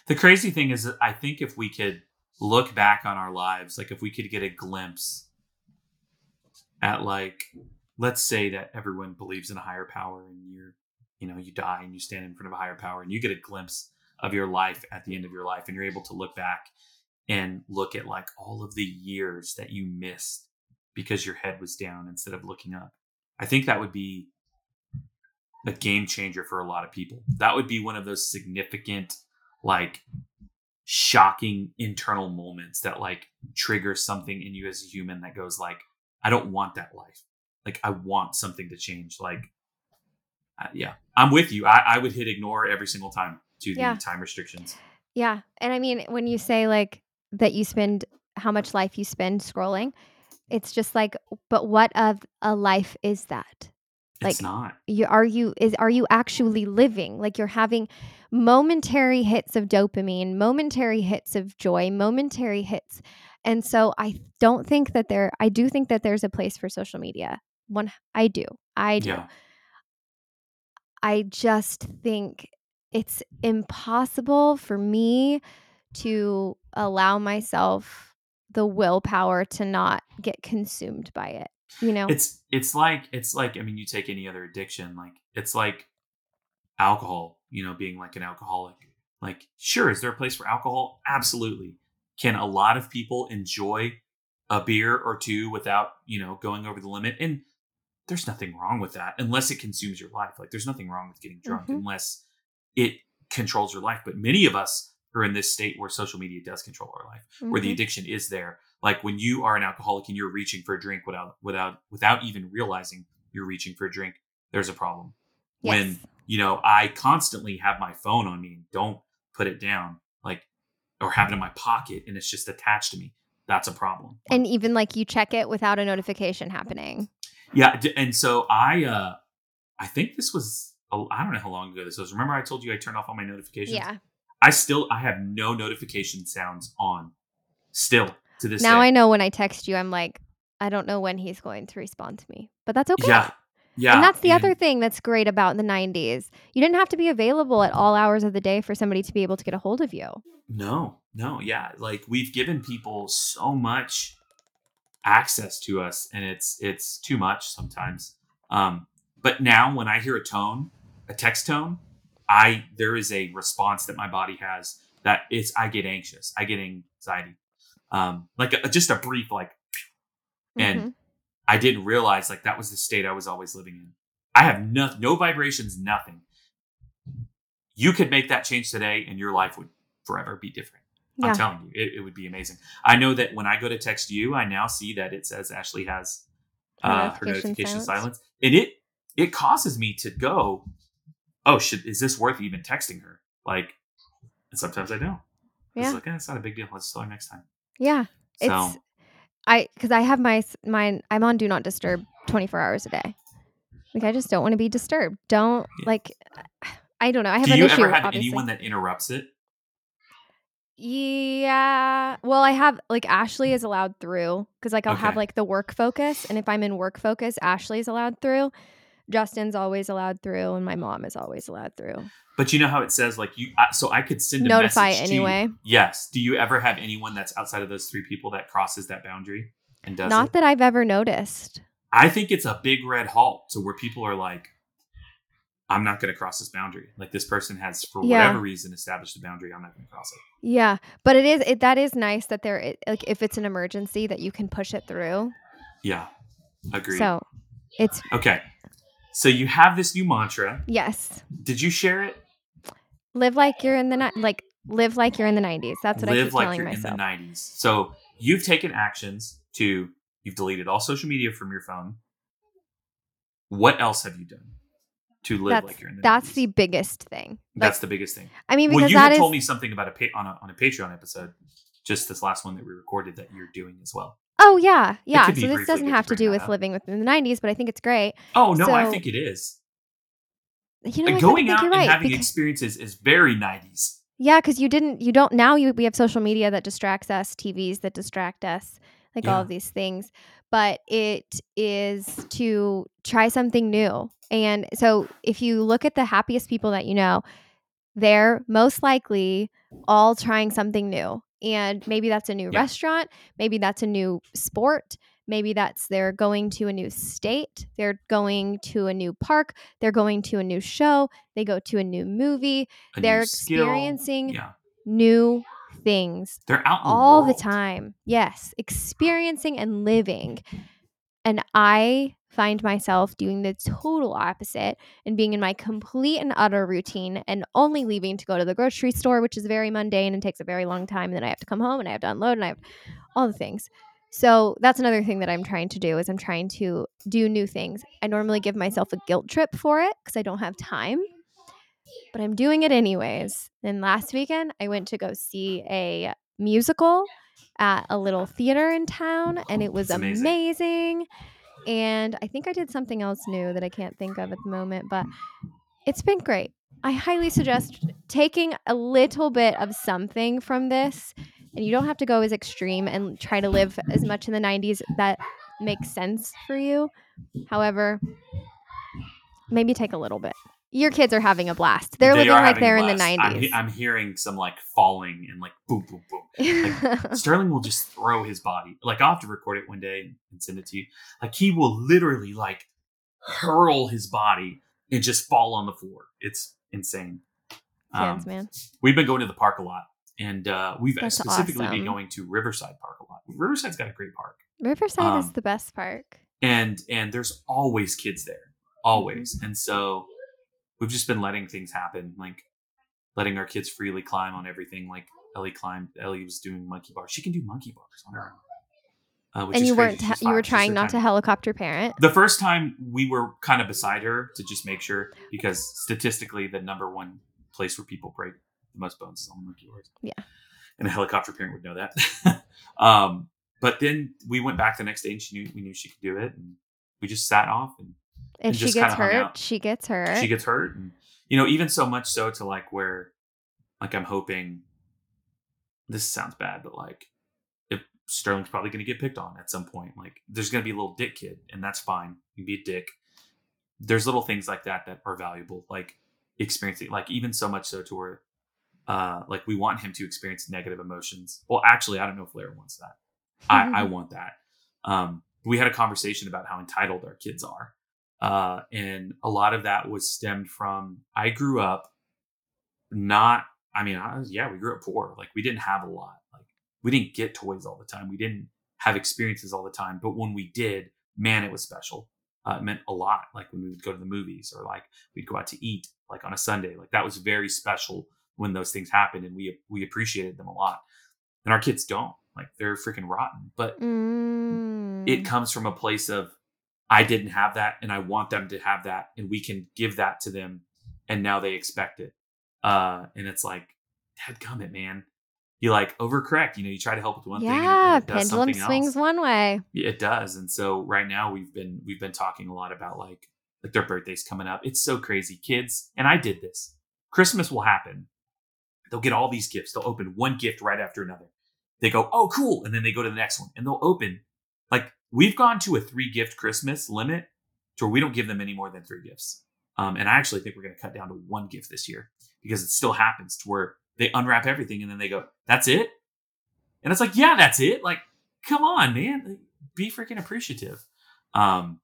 The crazy thing is, I think if we could look back on our lives, like if we could get a glimpse at like, let's say that everyone believes in a higher power, and you're, you know, you die and you stand in front of a higher power, and you get a glimpse of your life at the end of your life, and you're able to look back and look at like all of the years that you missed because your head was down instead of looking up. I think that would be a game changer for a lot of people. That would be one of those significant, like, shocking internal moments that like trigger something in you as a human that goes like, I don't want that life. Like, I want something to change. Like, uh, yeah, I'm with you. I, I would hit ignore every single time to the time restrictions. Yeah. And I mean, when you say like that you spend how much life you spend scrolling, it's just like, but what of a life is that? It's Like, not. You are you is are you actually living? Like you're having momentary hits of dopamine, momentary hits of joy, momentary hits. And so I don't think that there I do think that there's a place for social media. One I do. I do. Yeah. I just think it's impossible for me to allow myself the willpower to not get consumed by it. You know? It's it's like it's like I mean you take any other addiction like it's like alcohol, you know, being like an alcoholic. Like sure, is there a place for alcohol? Absolutely. Can a lot of people enjoy a beer or two without, you know, going over the limit? And there's nothing wrong with that unless it consumes your life. Like there's nothing wrong with getting drunk Mhm. unless it controls your life. But many of us are in this state where social media does control our life where the Mhm. addiction is there. Like when you are an alcoholic and you're reaching for a drink without without without even realizing you're reaching for a drink, there's a problem. When you know I constantly have my phone on me and don't put it down, like or have it in my pocket and it's just attached to me. That's a problem. and even like you check it without a notification happening. Yeah, and so I uh I think this was I don't know how long ago this was. Remember I told you I turned off all my notifications? Yeah. I still I have no notification sounds on still to this Now day. I know when I text you, I'm like, I don't know when he's going to respond to me, but that's okay. Yeah. Yeah. and that's the and- other thing that's great about the 90s. You didn't have to be available at all hours of the day for somebody to be able to get a hold of you. No, no, yeah. Like we've given people so much access to us and it's it's too much sometimes. Um but now when I hear a tone, a text tone, I there is a response that my body has that it's I get anxious. I get anxiety. Um like a, just a brief like and Mhm. I didn't realize like that was the state I was always living in. I have no no vibrations, nothing. You could make that change today, and your life would forever be different. Yeah. I'm telling you, it, it would be amazing. I know that when I go to text you, I now see that it says Ashley has Her uh, her notification notification silence. silence, and it it causes me to go, oh, should is this worth even texting her? Like, and sometimes I don't. Yeah. It's like, eh, it's not a big deal. Let's tell her next time. Yeah. So It's I because I have my mine. I'm on do not disturb 24 hours a day. Like I just don't want to be disturbed. Don't Yeah. like. I don't know. I have do an you issue. ever have obviously. anyone that interrupts it? Yeah. Well, I have like Ashley is allowed through because like I'll have like the work focus, and if I'm in work focus, Ashley's allowed through. Justin's always allowed through, and my mom is always allowed through. But you know how it says like you, I- so I could send a Notify message to you. anyway. Yes. Do you ever have anyone that's outside of those three people that crosses that boundary and does Not it? that I've ever noticed. I think it's a big red halt to where people are like, I'm not going to cross this boundary. Like this person has, for Yeah. whatever reason, established a boundary. I'm not going to cross it. Yeah, but it is it that is nice that there it, like if it's an emergency that you can push it through. Yeah. Agreed. So it's okay. So you have this new mantra. yes, Did you share it? live like you're in the ni- like live like you're in the 90s. That's what I Live keep like telling you're myself. in the 90s. So you've taken actions to, you've deleted all social media from your phone. What else have you done to live that's like you're in the that's 90s? the biggest thing. Like, That's the biggest thing. I mean Well, because you that had is told me something about a pa- on a on a Patreon episode, just this last one that we recorded that you're doing as well. Oh yeah, yeah. So this doesn't have to do with up. living within the 90s, but I think it's great. Oh no, I think it is. You know, uh, I Going out and right. having because- experiences is very 90s. yeah, because you didn't, you don't now. You we have social media that distracts us, TVs that distract us, like all of these things. But it is to try something new. And so, if you look at the happiest people that you know, they're most likely all trying something new. And maybe that's a new Yeah. restaurant, maybe that's a new sport, maybe that's they're going to a new state, they're going to a new park, they're going to a new show, they go to a new movie, A they're new experiencing Yeah, new things they're out all the world. time. Yes, experiencing and living. And I find myself doing the total opposite and being in my complete and utter routine and only leaving to go to the grocery store, which is very mundane and takes a very long time. And then I have to come home and I have to unload and I have all the things. So that's another thing that I'm trying to do is I'm trying to do new things. I normally give myself a guilt trip for it because I don't have time, but I'm doing it anyways. And last weekend I went to go see a musical at a little theater in town and it oh, was amazing. amazing. And I think I did something else new that I can't think of at the moment, but hmm. it's been great. I highly suggest taking a little bit of something from this and you don't have to go as extreme and try to live as much in the 90s that makes sense for you. However, maybe take a little bit. Your kids are having a blast. They're They living like they're in the blast. I'm, he- 90s. I'm hearing some like falling and like boom, boom, boom. Sterling will just throw his body. Like I'll have to record it one day and send it to you. Like he will literally like hurl his body and just fall on the floor. It's insane. Um, man. we've been going to the park a lot, and uh, we've That's specifically been going to Riverside Park a lot. Riverside's got a great park, Riverside is um, the best park. and and there's always kids there, always. And so we've just been letting things happen, like letting our kids freely climb on everything. Like Ellie climbed. Ellie was doing monkey bars. She can do monkey bars on her own. Uh, which And you weren't She's you were trying not to helicopter parent. The first time we were kind of beside her to just make sure, because statistically, the number one place where people break the most bones is on monkey bars. Yeah. And a helicopter parent would know that. um, but then we went back the next day, and she knew we knew she could do it, and we just sat off, and If she gets hurt, she gets hurt. she gets hurt, and you know, even so much so to like where, like, I'm hoping. This sounds bad, but like, if Sterling's probably going to get picked on at some point, like, there's going to be a little dick kid, and that's fine. You can be a dick. There's little things like that that are valuable, like experiencing, like even so much so to where, uh, like we want him to experience negative emotions. Well, actually, I don't know if Blair wants that. I, I want that. Um, we had a conversation about how entitled our kids are. Uh, and a lot of that was stemmed from I grew up not, I mean, I was, yeah, we grew up poor. Like we didn't have a lot. Like we didn't get toys all the time. We didn't have experiences all the time. But when we did, man, it was special. Uh, it meant a lot. Like when we would go to the movies or like we'd go out to eat like on a Sunday. Like that was very special when those things happened and we we appreciated them a lot. And our kids don't. Like they're freaking rotten. But Mm. it comes from a place of I didn't have that and I want them to have that and we can give that to them and now they expect it. Uh and it's like, Dad it, man. You like overcorrect, you know, you try to help with one thing it- yeah, pendulum swings else. one way. It does. And so right now we've been we've been talking a lot about like like their birthdays coming up. It's so crazy. Kids, and I did this. Christmas will happen. They'll get all these gifts. They'll open one gift right after another. They go, "Oh, cool." And then they go to the next one and they'll open like we've gone to a 3 gift Christmas limit to where we don't give them any more than 3 gifts. Um, and I actually think we're going to cut down to one gift this year because it still happens to where they unwrap everything and then they go, "That's it?" And it's like, "Yeah, that's it." Like come on, man, be freaking appreciative. Um,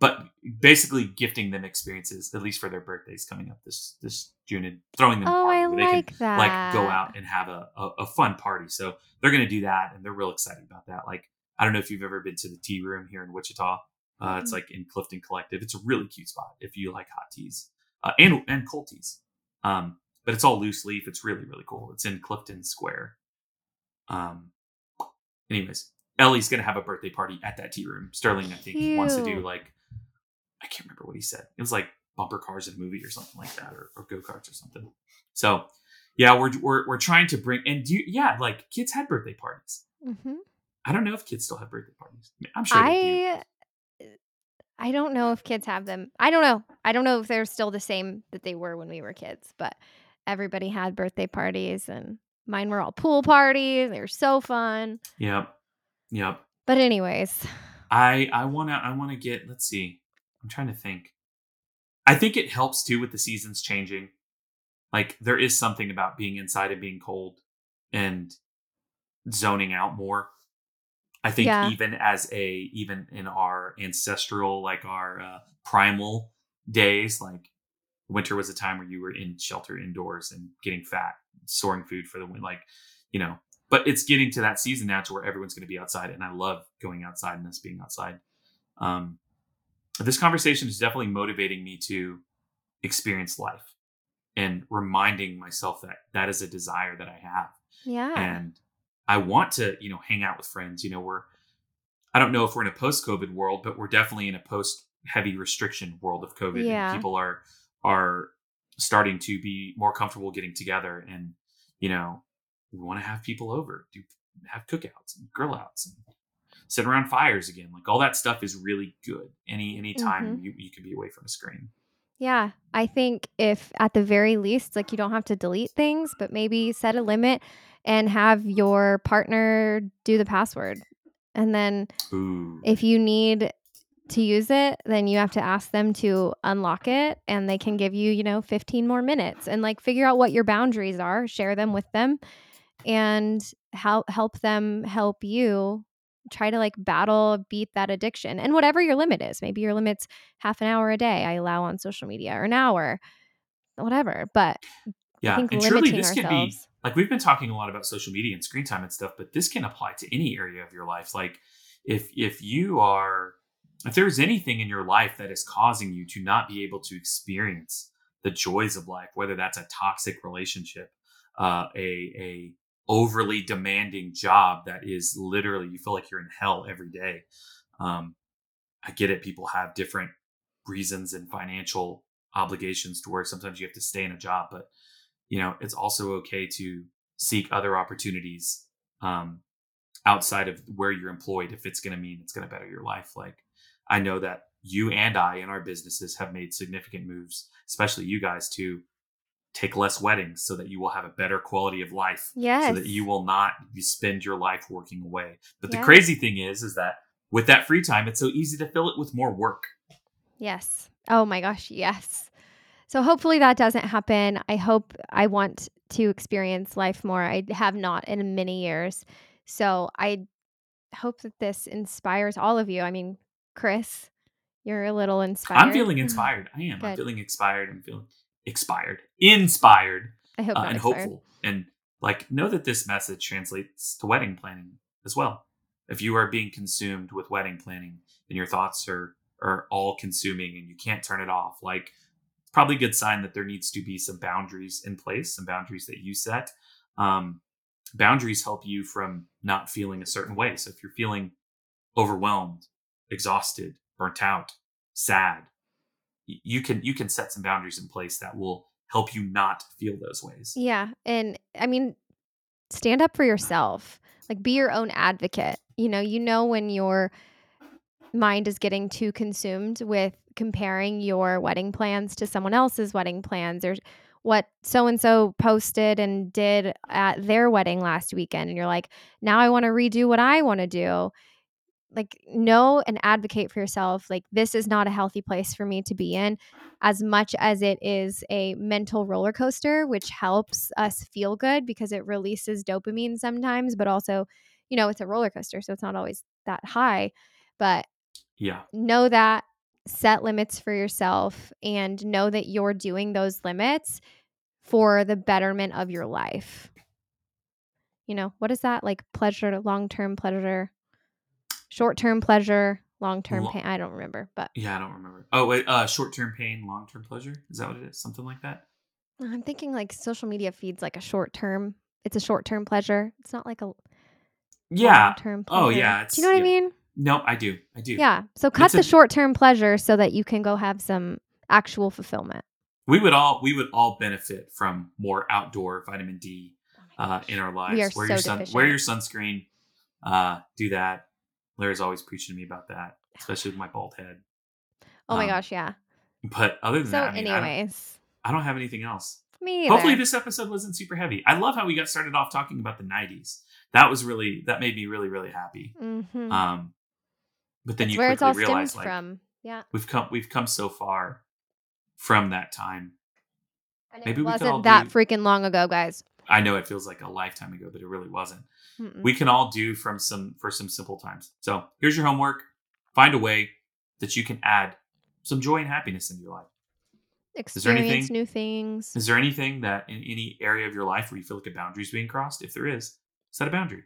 but basically gifting them experiences, at least for their birthdays coming up this this June, and throwing them a Oh, party I like can that. like go out and have a, a a fun party. So they're gonna do that, and they're real excited about that. Like I don't know if you've ever been to the tea room here in Wichita. Uh, it's Mhm. like in Clifton Collective. It's a really cute spot if you like hot teas uh, and and cold teas. Um, but it's all loose leaf. It's really really cool. It's in Clifton Square. Um, anyways, Ellie's gonna have a birthday party at that tea room. Sterling, I think, wants to do like I can't remember what he said. It was like bumper cars in a movie or something like that, or, or go karts or something. So yeah, we're we're we're trying to bring and do you, yeah, like kids had birthday parties. Mhm. I don't know if kids still have birthday parties. I'm sure they do. I eh, I don't know if kids have them. I don't know. I don't know if they're still the same that they were when we were kids, but everybody had birthday parties and mine were all pool parties. They were so fun. Yep, yep. But anyways, I I wanna I wanna get. Let's see. I'm trying to think. I think it helps too with the seasons changing. Like there is something about being inside and being cold and zoning out more. I think Yeah. even as a even in our ancestral like our uh, primal days, like winter was a time where you were in shelter indoors and getting fat, storing food for the win. Like you know, but it's getting to that season now to where everyone's going to be outside, and I love going outside and us being outside. um, this conversation is definitely motivating me to experience life and reminding myself that that is a desire that I have Yeah. and I want to, you know, hang out with friends. You know, we're I don't know if we're in a post-COVID world, but we're definitely in a post-heavy restriction world of COVID. Yeah. And people are are starting to be more comfortable getting together, and you know, we want to have people over, do have cookouts and grill outs, and sit around fires again. Like all that stuff is really good. Any any time Mm-hmm. you you can be away from a screen. Yeah, I think if at the very least, like you don't have to delete things, but maybe set a limit and have your partner do the password. And then Ooh. if you need to use it, then you have to ask them to unlock it and they can give you, you know, 15 more minutes and like figure out what your boundaries are, share them with them and help help them help you try to like battle beat that addiction and whatever your limit is maybe your limit's half an hour a day i allow on social media or an hour whatever but yeah, and truly this could be like we've been talking a lot about social media and screen time and stuff, but this can apply to any area of your life. Like if if you are if there's anything in your life that is causing you to not be able to experience the joys of life, whether that's a toxic relationship, uh, a a overly demanding job that is literally you feel like you're in hell every day. Um, I get it. People have different reasons and financial obligations to where sometimes you have to stay in a job, but you know it's also okay to seek other opportunities um, outside of where you're employed if it's going to mean it's going to better your life. Like I know that you and I in our businesses have made significant moves, especially you guys, to take less weddings so that you will have a better quality of life yes so that you will not spend your life working away. But the crazy thing is, is that with that free time, it's so easy to fill it with more work. Yes. Oh my gosh, yes. So hopefully that doesn't happen. I hope I want to experience life more. I have not in many years. So I hope that this inspires all of you. I mean, Chris, you're a little inspired. I'm feeling inspired. I am. I'm feeling inspired. I'm feeling expired, inspired, I hope uh, and inspired. hopeful. And like, know that this message translates to wedding planning as well. If you are being consumed with wedding planning and your thoughts are are all consuming and you can't turn it off, like it's probably a good sign that there needs to be some boundaries in place, some boundaries that you set. Um, boundaries help you from not feeling a certain way. So if you're feeling overwhelmed, exhausted, burnt out, sad, you can you can set some boundaries in place that will help you not feel those ways. Yeah. And I mean, stand up for yourself. Like be your own advocate. You know, you know when your mind is getting too consumed with comparing your wedding plans to someone else's wedding plans or what so and so posted and did at their wedding last weekend and you're like, "Now I want to redo what I want to do." Like know and advocate for yourself. Like this is not a healthy place for me to be in as much as it is a mental roller coaster, which helps us feel good because it releases dopamine sometimes, but also, you know, it's a roller coaster, so it's not always that high. But Yeah. know that, set limits for yourself, and know that you're doing those limits for the betterment of your life. You know, what is that? Like pleasure, long term pleasure, short term pleasure, long term Lo- pain. I don't remember, but Yeah, I don't remember. Oh wait, uh short term pain, long term pleasure? Is that what it is? Something like that? I'm thinking like social media feeds like a short term. It's a short term pleasure. It's not like a Yeah. term. Oh, yeah, it's- Do you know what yeah. I mean? No, I do. I do. Yeah. So cut It's the a- short term pleasure so that you can go have some actual fulfillment. We would all we would all benefit from more outdoor vitamin D uh, in our lives. We are wear so your sun, deficient. wear your sunscreen. Uh, do that. Lara's always preaching to me about that, especially with my bald head. Oh my Um, gosh, yeah. But other than So, that, I, mean, I don't- anyways, I, don't, have anything else. me Hopefully, this episode wasn't super heavy. I love how we got started off talking about the '90s. That was really that made me really really happy. Mhm. Um, but then That's you where quickly realize like from. Yeah. we've come we've come so far from that time. And maybe it we could all wasn't that do- freaking long ago, guys. I know it feels like a lifetime ago, but it really wasn't. Mm-mm. we can all do from some for some simple times. So here's your homework. Find a way that you can add some joy and happiness into your life. is there Experience anything- new things. Is there anything that in any area of your life where you feel like a boundary is being crossed? If there is, set a boundary.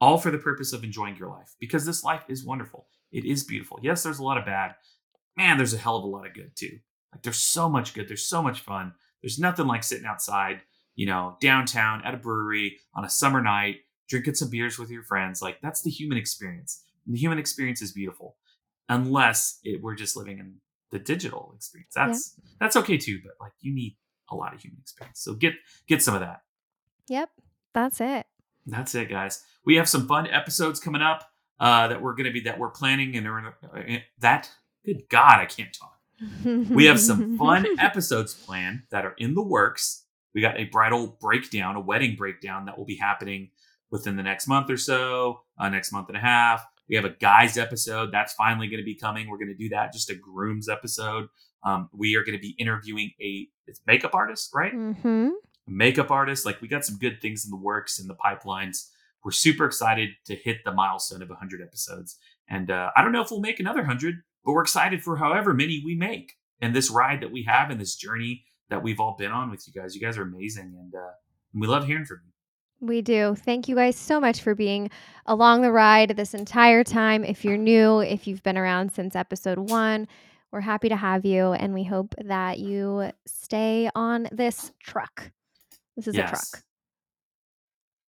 All for the purpose of enjoying your life because this life is wonderful. it is beautiful. Yes, there's a lot of bad. Man, there's a hell of a lot of good too. Like there's so much good. There's so much fun. There's nothing like sitting outside, you know, downtown at a brewery on a summer night, drinking some beers with your friends. Like that's the human experience. And the human experience is beautiful, unless it, we're just living in the digital experience. That's that's okay too. But like you need a lot of human experience. So get get some of that. Yep. That's it. That's it, guys. We have some fun episodes coming up uh, that we're going to be that we're planning and are, uh, that. Good God, I can't talk. We have some fun episodes planned that are in the works. We got a bridal breakdown, a wedding breakdown that will be happening within the next month or so, uh, next month and a half. We have a guys episode that's finally going to be coming. We're going to do that, just a grooms episode. Um, we are going to be interviewing a it's makeup artist, right? hmm makeup artist. Like we got some good things in the works in the pipelines. We're super excited to hit the milestone of 100 episodes. And uh, I don't know if we'll make another 100, but we're excited for however many we make and this ride that we have and this journey that we've all been on with you guys. You guys are amazing. And uh, we love hearing from you. We do. Thank you guys so much for being along the ride this entire time. If you're new, if you've been around since episode one, we're happy to have you. And we hope that you stay on this truck. This is a truck.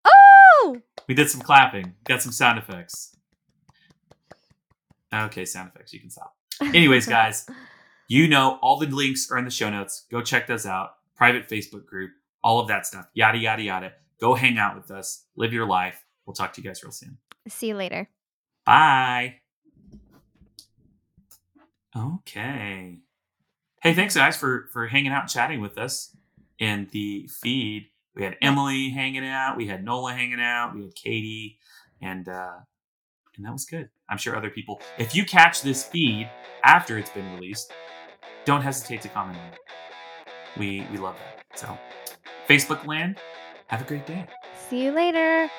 Oh! We did some clapping, got some sound effects. Okay, sound effects. You can stop. Anyways, guys, you know all the links are in the show notes. Go check those out. Private Facebook group, all of that stuff. Yada yada yada. Go hang out with us. Live your life. We'll talk to you guys real soon. See you later. Bye. Okay. Hey, thanks guys for for hanging out and chatting with us in the feed. We had Emily hanging out, we had Nola hanging out, we had Katie, and uh and that was good. I'm sure other people. If you catch this feed after it's been released, don't hesitate to comment. We we love that. So, Facebook land, have a great day. See you later.